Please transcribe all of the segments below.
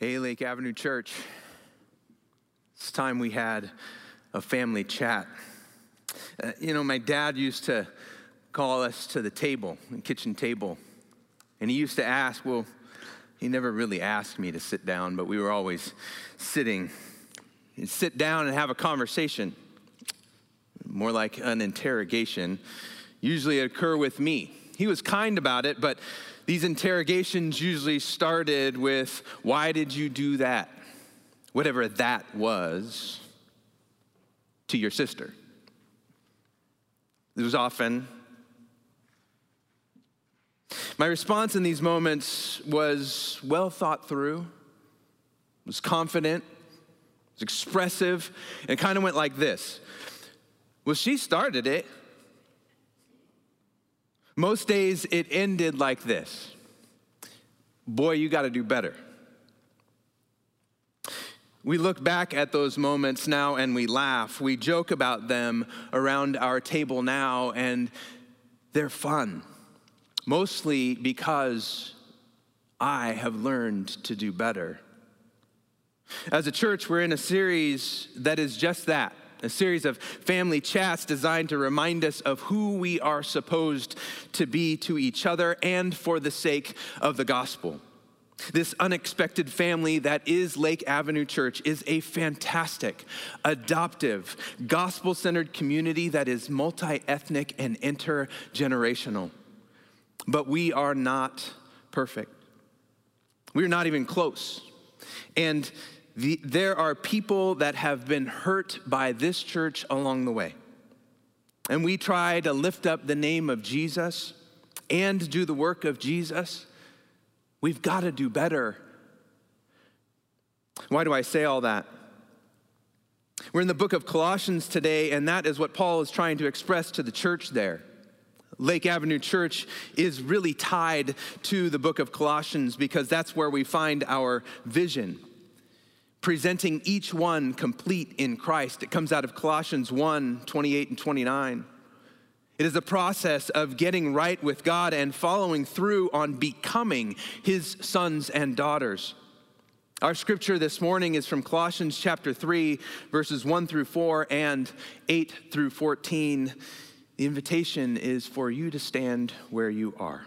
Hey, Lake Avenue Church. It's time we had a family chat. Uh, you know, my dad used to call us to the table, the kitchen table, and he used to ask, well, he never really asked me to sit down, but we were always sitting. He'd sit down and have a conversation, more like an interrogation, usually occur with me. He was kind about it, but these interrogations usually started with, Why did you do that? Whatever that was to your sister. It was often. My response in these moments was well thought through, was confident, was expressive, and kind of went like this Well, she started it. Most days it ended like this Boy, you got to do better. We look back at those moments now and we laugh. We joke about them around our table now, and they're fun. Mostly because I have learned to do better. As a church, we're in a series that is just that a series of family chats designed to remind us of who we are supposed to be to each other and for the sake of the gospel. This unexpected family that is Lake Avenue Church is a fantastic, adoptive, gospel centered community that is multi ethnic and intergenerational. But we are not perfect. We're not even close. And the, there are people that have been hurt by this church along the way. And we try to lift up the name of Jesus and do the work of Jesus. We've got to do better. Why do I say all that? We're in the book of Colossians today, and that is what Paul is trying to express to the church there. Lake Avenue Church is really tied to the book of Colossians because that's where we find our vision presenting each one complete in Christ. It comes out of Colossians 1 28 and 29. It is a process of getting right with God and following through on becoming his sons and daughters. Our scripture this morning is from Colossians chapter 3, verses 1 through 4 and 8 through 14. The invitation is for you to stand where you are.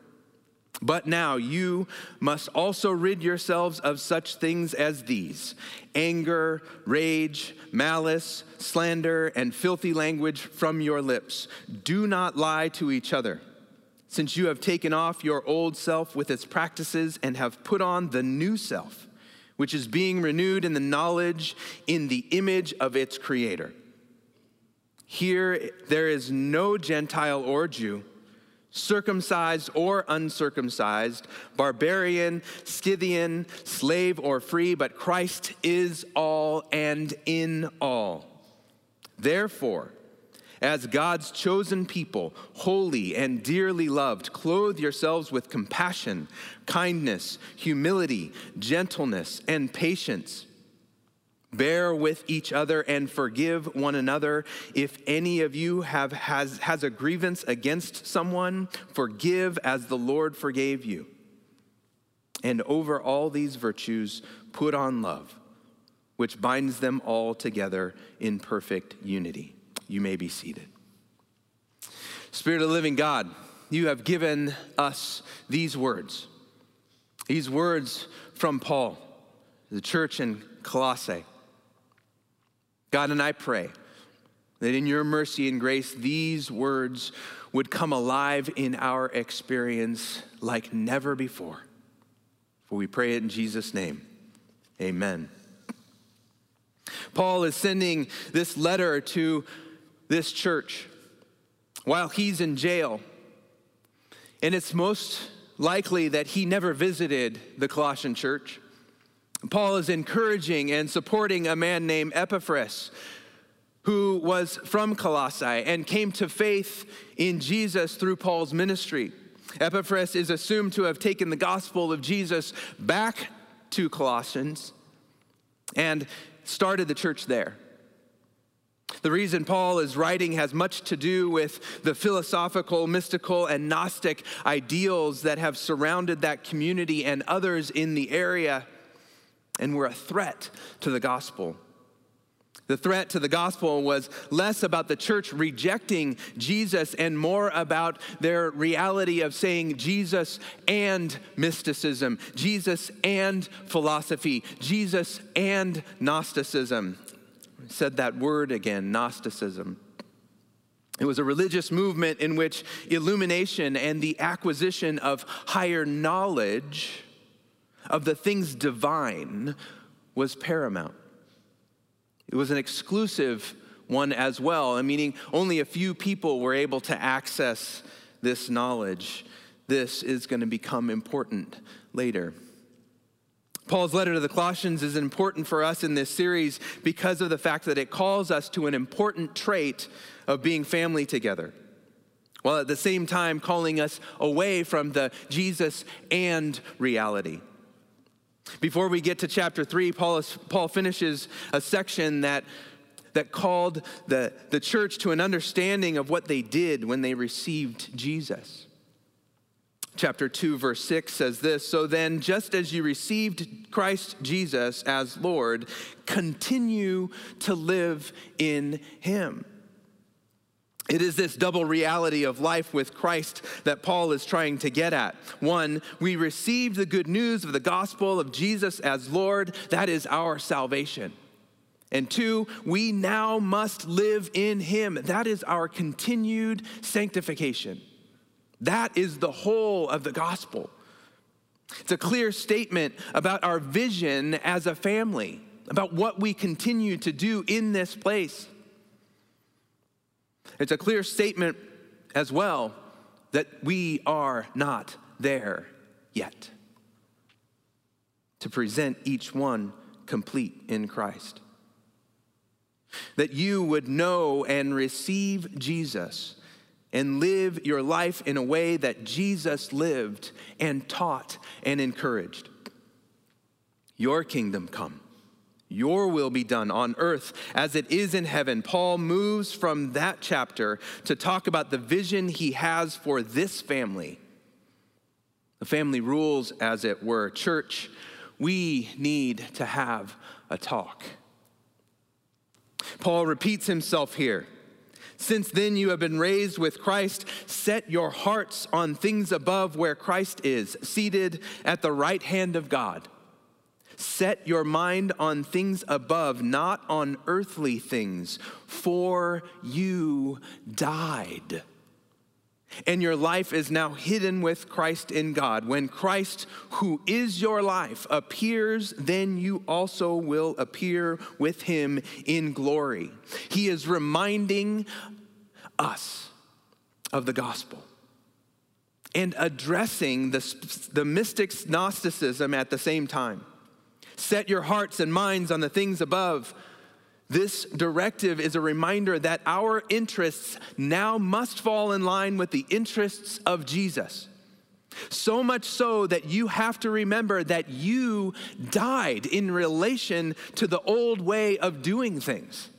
But now you must also rid yourselves of such things as these anger, rage, malice, slander, and filthy language from your lips. Do not lie to each other, since you have taken off your old self with its practices and have put on the new self, which is being renewed in the knowledge in the image of its creator. Here there is no Gentile or Jew circumcised or uncircumcised, barbarian, Scythian, slave or free, but Christ is all and in all. Therefore, as God's chosen people, holy and dearly loved, clothe yourselves with compassion, kindness, humility, gentleness, and patience Bear with each other and forgive one another. If any of you have, has, has a grievance against someone, forgive as the Lord forgave you. And over all these virtues, put on love, which binds them all together in perfect unity. You may be seated. Spirit of the living God, you have given us these words. These words from Paul, the church in Colossae. God, and I pray that in your mercy and grace, these words would come alive in our experience like never before. For we pray it in Jesus' name. Amen. Paul is sending this letter to this church while he's in jail. And it's most likely that he never visited the Colossian church. Paul is encouraging and supporting a man named Epaphras who was from Colossae and came to faith in Jesus through Paul's ministry. Epaphras is assumed to have taken the gospel of Jesus back to Colossians and started the church there. The reason Paul is writing has much to do with the philosophical, mystical, and Gnostic ideals that have surrounded that community and others in the area and we were a threat to the gospel. The threat to the gospel was less about the church rejecting Jesus and more about their reality of saying Jesus and mysticism, Jesus and philosophy, Jesus and Gnosticism. I said that word again, Gnosticism. It was a religious movement in which illumination and the acquisition of higher knowledge of the things divine was paramount. It was an exclusive one as well, meaning only a few people were able to access this knowledge. This is going to become important later. Paul's letter to the Colossians is important for us in this series because of the fact that it calls us to an important trait of being family together, while at the same time calling us away from the Jesus and reality. Before we get to chapter three, Paul, is, Paul finishes a section that, that called the, the church to an understanding of what they did when they received Jesus. Chapter 2, verse 6 says this So then, just as you received Christ Jesus as Lord, continue to live in him it is this double reality of life with Christ that Paul is trying to get at. One, we received the good news of the gospel of Jesus as Lord, that is our salvation. And two, we now must live in him, that is our continued sanctification. That is the whole of the gospel. It's a clear statement about our vision as a family, about what we continue to do in this place. It's a clear statement as well that we are not there yet. To present each one complete in Christ. That you would know and receive Jesus and live your life in a way that Jesus lived and taught and encouraged. Your kingdom come your will be done on earth as it is in heaven. Paul moves from that chapter to talk about the vision he has for this family. The family rules, as it were. Church, we need to have a talk. Paul repeats himself here. Since then you have been raised with Christ, set your hearts on things above where Christ is, seated at the right hand of God. Set your mind on things above, not on earthly things, for you died. And your life is now hidden with Christ in God. When Christ, who is your life, appears, then you also will appear with him in glory. He is reminding us of the gospel and addressing the, the mystic's Gnosticism at the same time. Set your hearts and minds on the things above. This directive is a reminder that our interests now must fall in line with the interests of Jesus. So much so that you have to remember that you died in relation to the old way of doing things.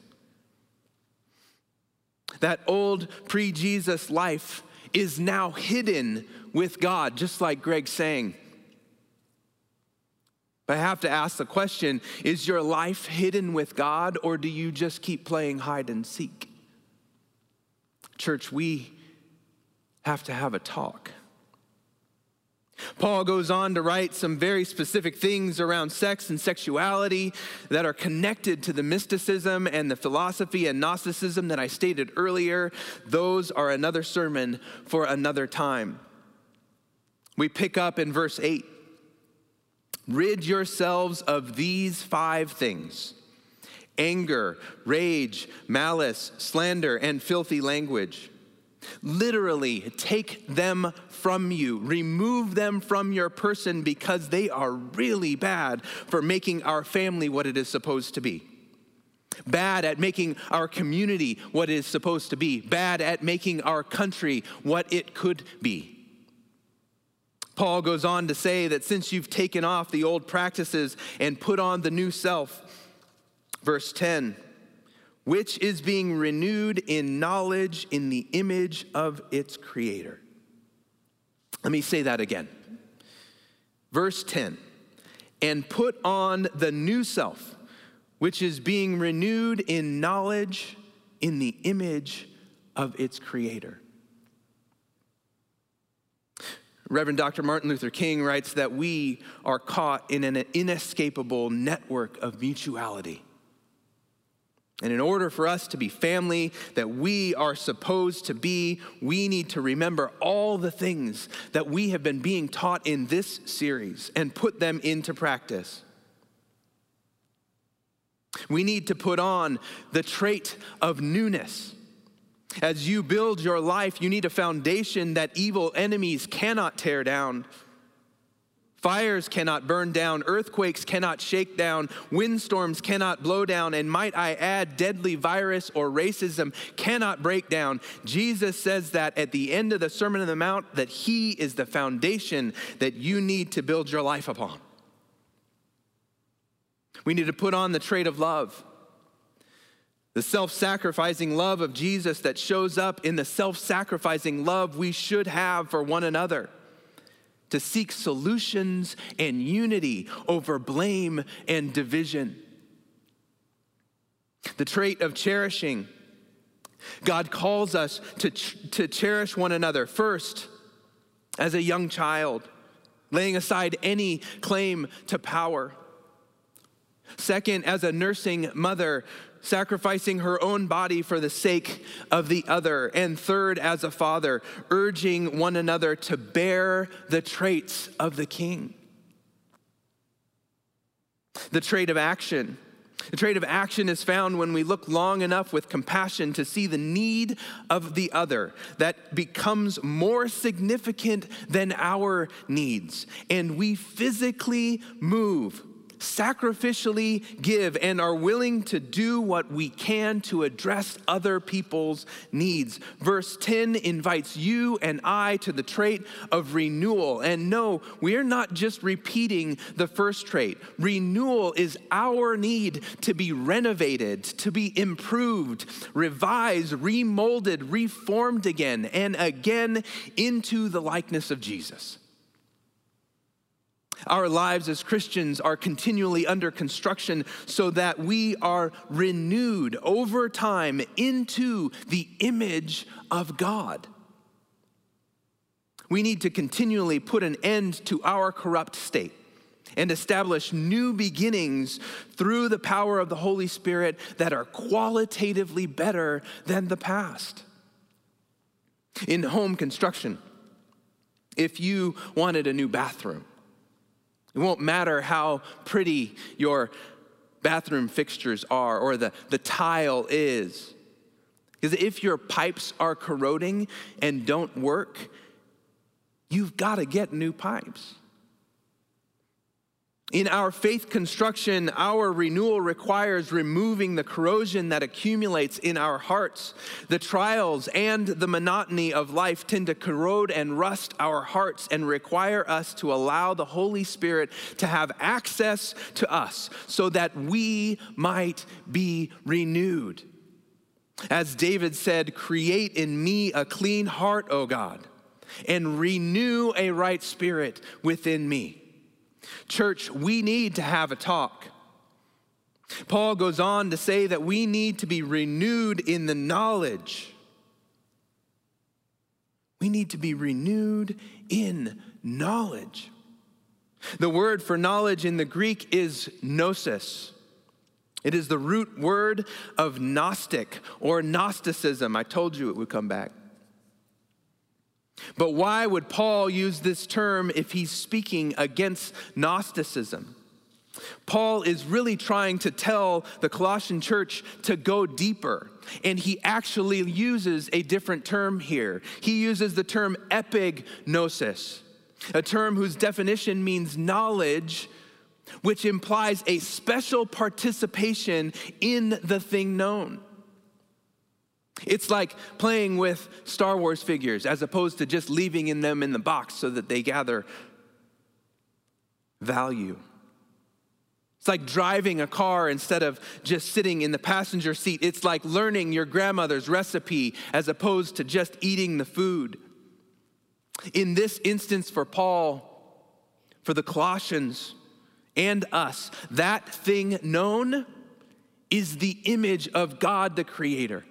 That old pre Jesus life is now hidden with God, just like Greg's saying. I have to ask the question is your life hidden with God, or do you just keep playing hide and seek? Church, we have to have a talk. Paul goes on to write some very specific things around sex and sexuality that are connected to the mysticism and the philosophy and Gnosticism that I stated earlier. Those are another sermon for another time. We pick up in verse 8. Rid yourselves of these five things anger, rage, malice, slander, and filthy language. Literally, take them from you, remove them from your person because they are really bad for making our family what it is supposed to be. Bad at making our community what it is supposed to be, bad at making our country what it could be. Paul goes on to say that since you've taken off the old practices and put on the new self, verse 10, which is being renewed in knowledge in the image of its creator. Let me say that again. Verse 10 and put on the new self, which is being renewed in knowledge in the image of its creator. Reverend Dr. Martin Luther King writes that we are caught in an inescapable network of mutuality. And in order for us to be family that we are supposed to be, we need to remember all the things that we have been being taught in this series and put them into practice. We need to put on the trait of newness. As you build your life, you need a foundation that evil enemies cannot tear down. Fires cannot burn down, earthquakes cannot shake down, windstorms cannot blow down, and might I add, deadly virus or racism cannot break down. Jesus says that at the end of the Sermon on the Mount, that He is the foundation that you need to build your life upon. We need to put on the trait of love. The self sacrificing love of Jesus that shows up in the self sacrificing love we should have for one another to seek solutions and unity over blame and division. The trait of cherishing. God calls us to, to cherish one another first as a young child, laying aside any claim to power. Second, as a nursing mother, sacrificing her own body for the sake of the other. And third, as a father, urging one another to bear the traits of the king. The trait of action. The trait of action is found when we look long enough with compassion to see the need of the other that becomes more significant than our needs. And we physically move sacrificially give and are willing to do what we can to address other people's needs. Verse 10 invites you and I to the trait of renewal. And no, we're not just repeating the first trait. Renewal is our need to be renovated, to be improved, revised, remolded, reformed again and again into the likeness of Jesus. Our lives as Christians are continually under construction so that we are renewed over time into the image of God. We need to continually put an end to our corrupt state and establish new beginnings through the power of the Holy Spirit that are qualitatively better than the past. In home construction, if you wanted a new bathroom, it won't matter how pretty your bathroom fixtures are or the, the tile is. Because if your pipes are corroding and don't work, you've got to get new pipes. In our faith construction, our renewal requires removing the corrosion that accumulates in our hearts. The trials and the monotony of life tend to corrode and rust our hearts and require us to allow the Holy Spirit to have access to us so that we might be renewed. As David said, Create in me a clean heart, O God, and renew a right spirit within me. Church, we need to have a talk. Paul goes on to say that we need to be renewed in the knowledge. We need to be renewed in knowledge. The word for knowledge in the Greek is gnosis. It is the root word of Gnostic or Gnosticism. I told you it would come back. But why would Paul use this term if he's speaking against Gnosticism? Paul is really trying to tell the Colossian church to go deeper, and he actually uses a different term here. He uses the term epignosis, a term whose definition means knowledge, which implies a special participation in the thing known. It's like playing with Star Wars figures as opposed to just leaving in them in the box so that they gather value. It's like driving a car instead of just sitting in the passenger seat. It's like learning your grandmother's recipe as opposed to just eating the food. In this instance, for Paul, for the Colossians, and us, that thing known is the image of God the Creator.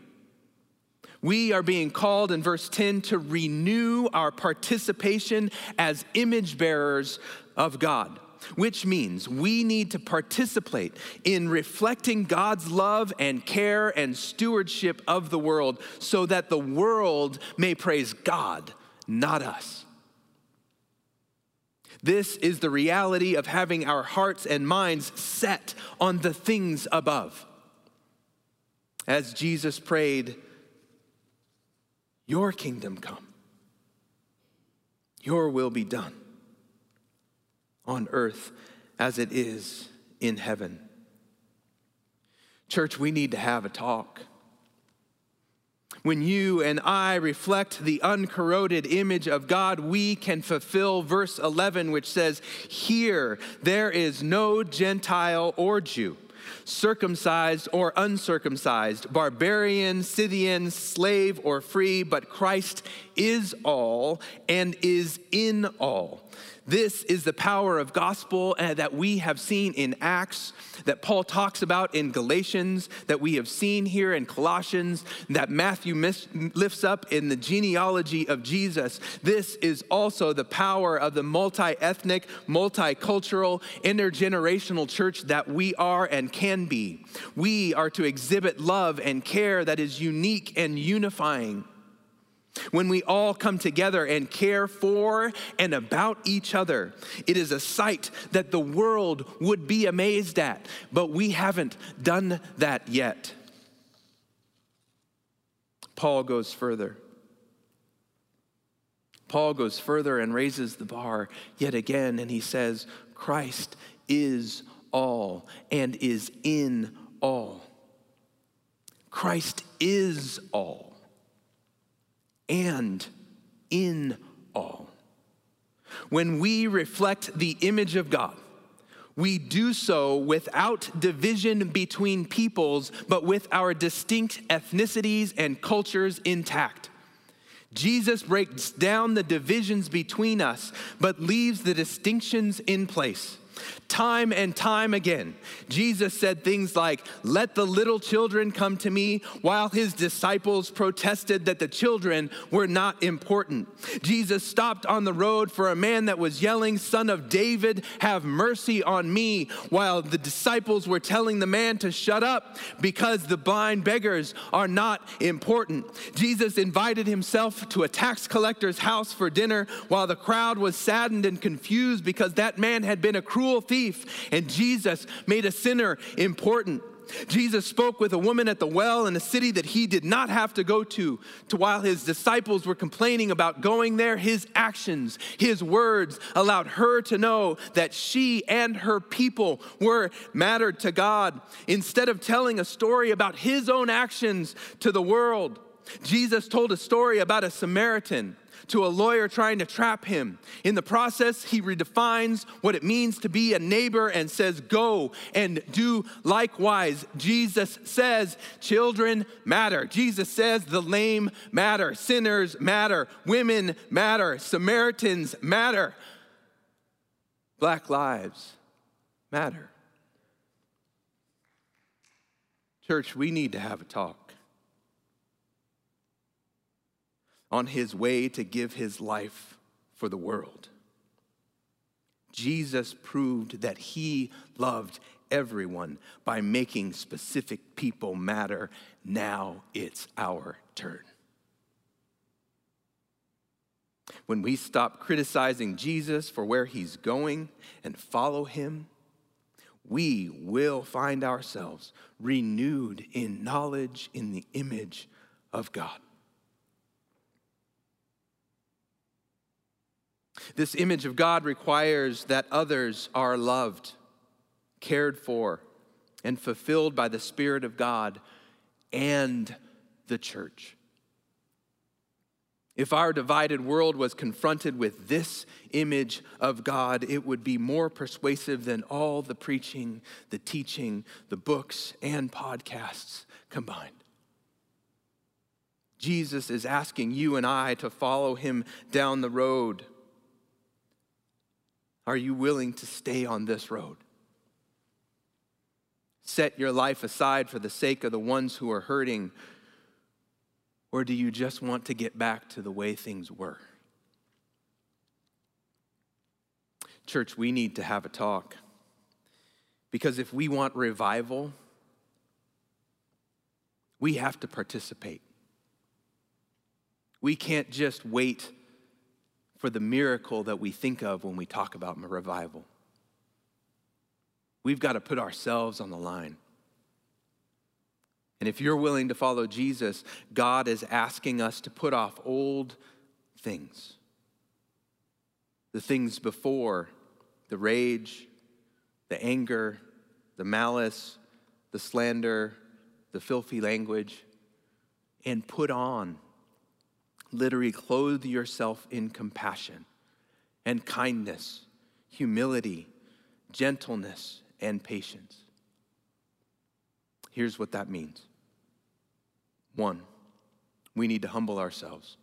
We are being called in verse 10 to renew our participation as image bearers of God which means we need to participate in reflecting God's love and care and stewardship of the world so that the world may praise God, not us. This is the reality of having our hearts and minds set on the things above. As Jesus prayed, Your kingdom come, Your will be done on earth as it is in heaven. Church, we need to have a talk. When you and I reflect the uncorroded image of God, we can fulfill verse 11, which says, Here there is no Gentile or Jew, circumcised or uncircumcised, barbarian, Scythian, slave or free, but Christ is all and is in all. This is the power of gospel uh, that we have seen in Acts, that Paul talks about in Galatians, that we have seen here in Colossians, that Matthew lifts up in the genealogy of Jesus. This is also the power of the multi ethnic, multicultural, intergenerational church that we are and can be. We are to exhibit love and care that is unique and unifying. When we all come together and care for and about each other, it is a sight that the world would be amazed at, but we haven't done that yet. Paul goes further. Paul goes further and raises the bar yet again, and he says, Christ is all and is in all. Christ is all and in all. When we reflect the image of God, we do so without division between peoples, but with our distinct ethnicities and cultures intact. Jesus breaks down the divisions between us, but leaves the distinctions in place. Time and time again, Jesus said things like, Let the little children come to me, while his disciples protested that the children were not important. Jesus stopped on the road for a man that was yelling, Son of David, have mercy on me, while the disciples were telling the man to shut up because the blind beggars are not important. Jesus invited himself to a tax collector's house for dinner while the crowd was saddened and confused because that man had been a cruel thief, and Jesus made a sinner important. Jesus spoke with a woman at the well in a city that he did not have to go to, to while his disciples were complaining about going there, his actions, his words allowed her to know that she and her people were mattered to God. Instead of telling a story about his own actions to the world, Jesus told a story about a Samaritan to a lawyer trying to trap him. In the process, he redefines what it means to be a neighbor and says, Go and do likewise. Jesus says, Children matter. Jesus says, The lame matter. Sinners matter. Women matter. Samaritans matter. Black lives matter. Church, we need to have a talk. On his way to give his life for the world. Jesus proved that he loved everyone by making specific people matter. Now it's our turn. When we stop criticizing Jesus for where he's going and follow him, we will find ourselves renewed in knowledge in the image of God. This image of God requires that others are loved, cared for, and fulfilled by the Spirit of God and the church. If our divided world was confronted with this image of God, it would be more persuasive than all the preaching, the teaching, the books, and podcasts combined. Jesus is asking you and I to follow him down the road. Are you willing to stay on this road? Set your life aside for the sake of the ones who are hurting, or do you just want to get back to the way things were? Church, we need to have a talk. Because if we want revival, we have to participate. We can't just wait for the miracle that we think of when we talk about revival. We've got to put ourselves on the line. And if you're willing to follow Jesus, God is asking us to put off old things. The things before, the rage, the anger, the malice, the slander, the filthy language, and put on, literally, clothe yourself in compassion and kindness, humility, gentleness, and patience. Here's what that means one, we need to humble ourselves,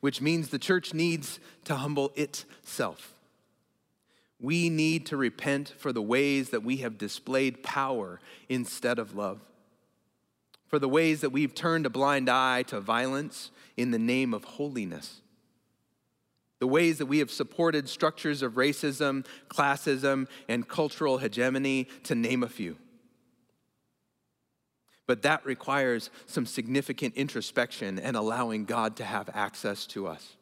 which means the church needs to humble itself. We need to repent for the ways that we have displayed power instead of love, for the ways that we've turned a blind eye to violence in the name of holiness, the ways that we have supported structures of racism, classism, and cultural hegemony, to name a few. But that requires some significant introspection and allowing God to have access to us.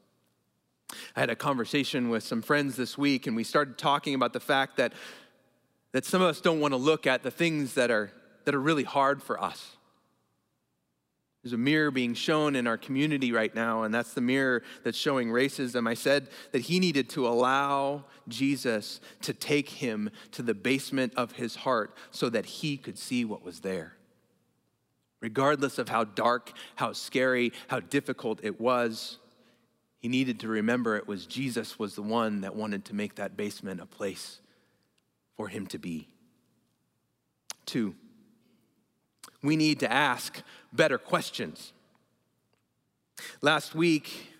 I had a conversation with some friends this week, and we started talking about the fact that, that some of us don't want to look at the things that are, that are really hard for us. There's a mirror being shown in our community right now, and that's the mirror that's showing racism. I said that he needed to allow Jesus to take him to the basement of his heart so that he could see what was there regardless of how dark, how scary, how difficult it was, he needed to remember it was Jesus was the one that wanted to make that basement a place for him to be. Two, we need to ask better questions. Last week,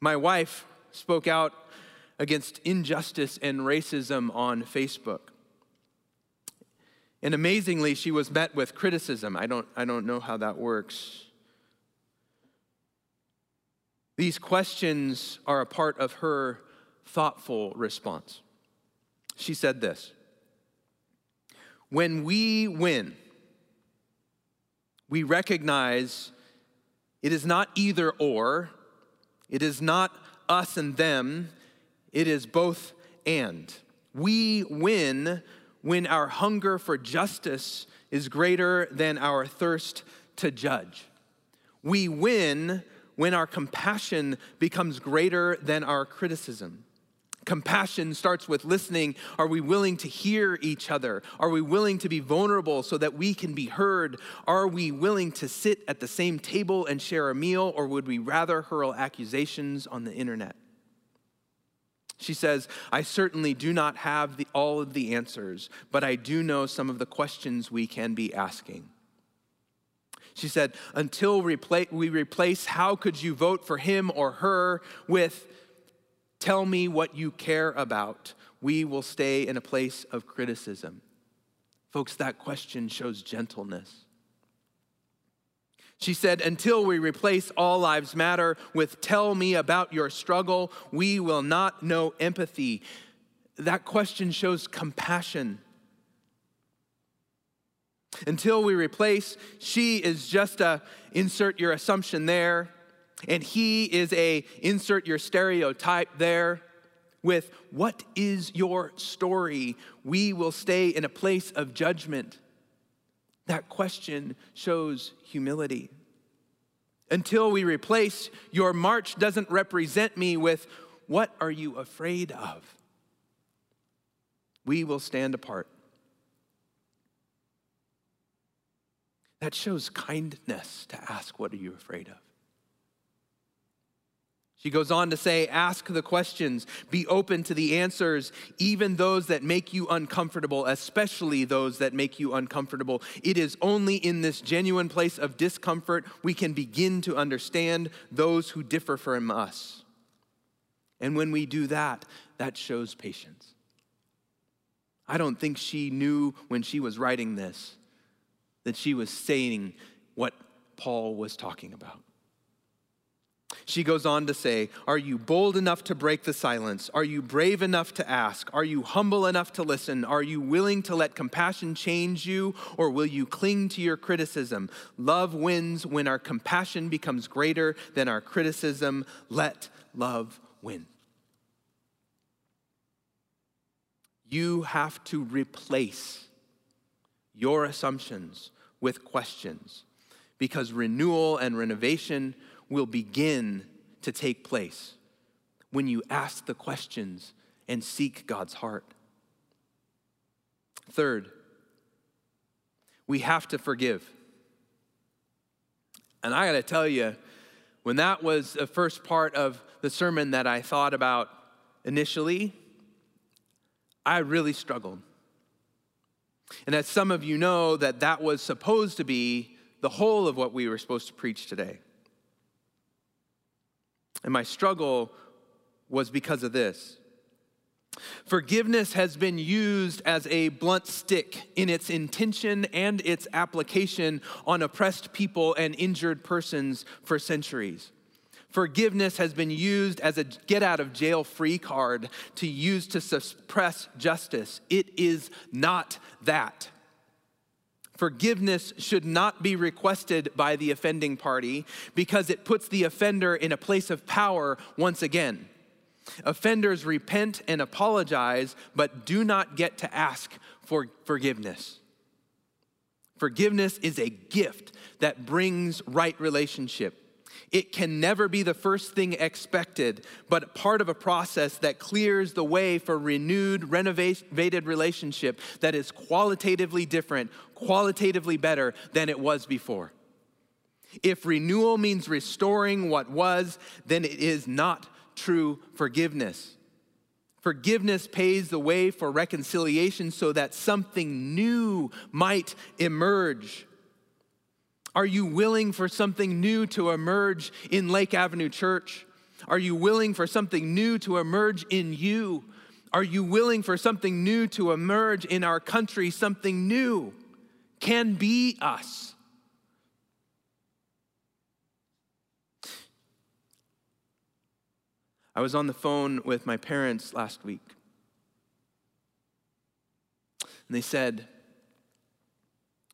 my wife spoke out against injustice and racism on Facebook. And amazingly, she was met with criticism. I don't, I don't know how that works. These questions are a part of her thoughtful response. She said this When we win, we recognize it is not either or, it is not us and them, it is both and. We win when our hunger for justice is greater than our thirst to judge. We win when our compassion becomes greater than our criticism. Compassion starts with listening. Are we willing to hear each other? Are we willing to be vulnerable so that we can be heard? Are we willing to sit at the same table and share a meal, or would we rather hurl accusations on the internet? She says, I certainly do not have the, all of the answers, but I do know some of the questions we can be asking. She said, until we replace how could you vote for him or her with tell me what you care about, we will stay in a place of criticism. Folks, that question shows gentleness. She said, Until we replace All Lives Matter with Tell Me About Your Struggle, we will not know empathy. That question shows compassion. Until we replace, she is just a insert your assumption there, and he is a insert your stereotype there. with, What is your story? we will stay in a place of judgment. That question shows humility. Until we replace, Your march doesn't represent me with, What are you afraid of? We will stand apart. That shows kindness to ask, What are you afraid of? She goes on to say, Ask the questions, be open to the answers, even those that make you uncomfortable, especially those that make you uncomfortable. It is only in this genuine place of discomfort we can begin to understand those who differ from us. And when we do that, that shows patience. I don't think she knew when she was writing this that she was saying what Paul was talking about. She goes on to say, Are you bold enough to break the silence? Are you brave enough to ask? Are you humble enough to listen? Are you willing to let compassion change you, or will you cling to your criticism? Love wins when our compassion becomes greater than our criticism. Let love win. You have to replace your assumptions with questions because renewal and renovation will begin to take place when you ask the questions and seek God's heart. Third, we have to forgive. And I got to tell you, when that was the first part of the sermon that I thought about initially, I really struggled. And as some of you know, that that was supposed to be the whole of what we were supposed to preach today. And my struggle was because of this. Forgiveness has been used as a blunt stick in its intention and its application on oppressed people and injured persons for centuries. Forgiveness has been used as a get out of jail free card to use to suppress justice. It is not that. Forgiveness should not be requested by the offending party because it puts the offender in a place of power once again. Offenders repent and apologize, but do not get to ask for forgiveness. Forgiveness is a gift that brings right relationship. It can never be the first thing expected, but part of a process that clears the way for renewed, renovated relationship that is qualitatively different, qualitatively better than it was before. If renewal means restoring what was, then it is not true forgiveness. Forgiveness pays the way for reconciliation so that something new might emerge. Are you willing for something new to emerge in Lake Avenue Church? Are you willing for something new to emerge in you? Are you willing for something new to emerge in our country? Something new can be us. I was on the phone with my parents last week. And they said,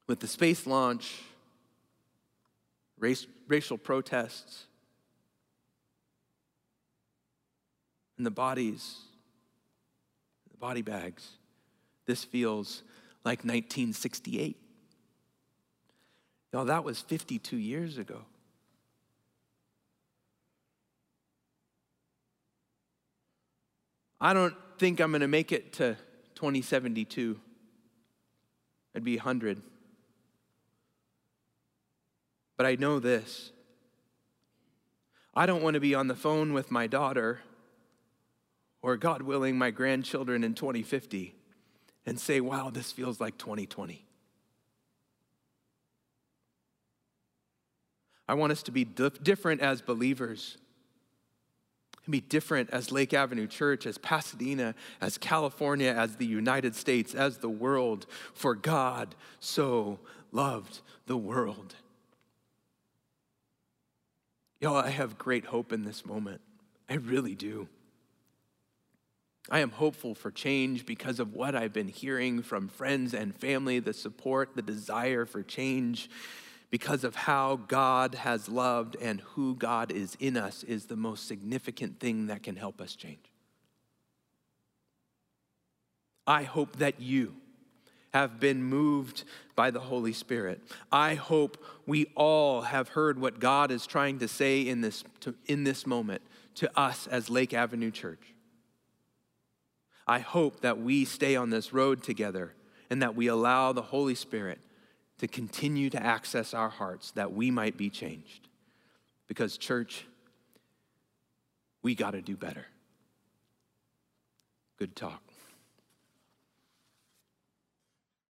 with the space launch, race, racial protests, and the bodies, the body bags. This feels like 1968. Now, that was 52 years ago. I don't think I'm going to make it to 2072. I'd be 100. But I know this I don't want to be on the phone with my daughter or, God willing, my grandchildren in 2050 and say, wow, this feels like 2020. I want us to be different as believers and be different as Lake Avenue Church, as Pasadena, as California, as the United States, as the world. For God so loved the world Y'all, I have great hope in this moment. I really do. I am hopeful for change because of what I've been hearing from friends and family, the support, the desire for change, because of how God has loved and who God is in us is the most significant thing that can help us change. I hope that you have been moved by the Holy Spirit. I hope we all have heard what God is trying to say in this, to, in this moment to us as Lake Avenue Church. I hope that we stay on this road together and that we allow the Holy Spirit to continue to access our hearts that we might be changed. Because, church, we got to do better. Good talk.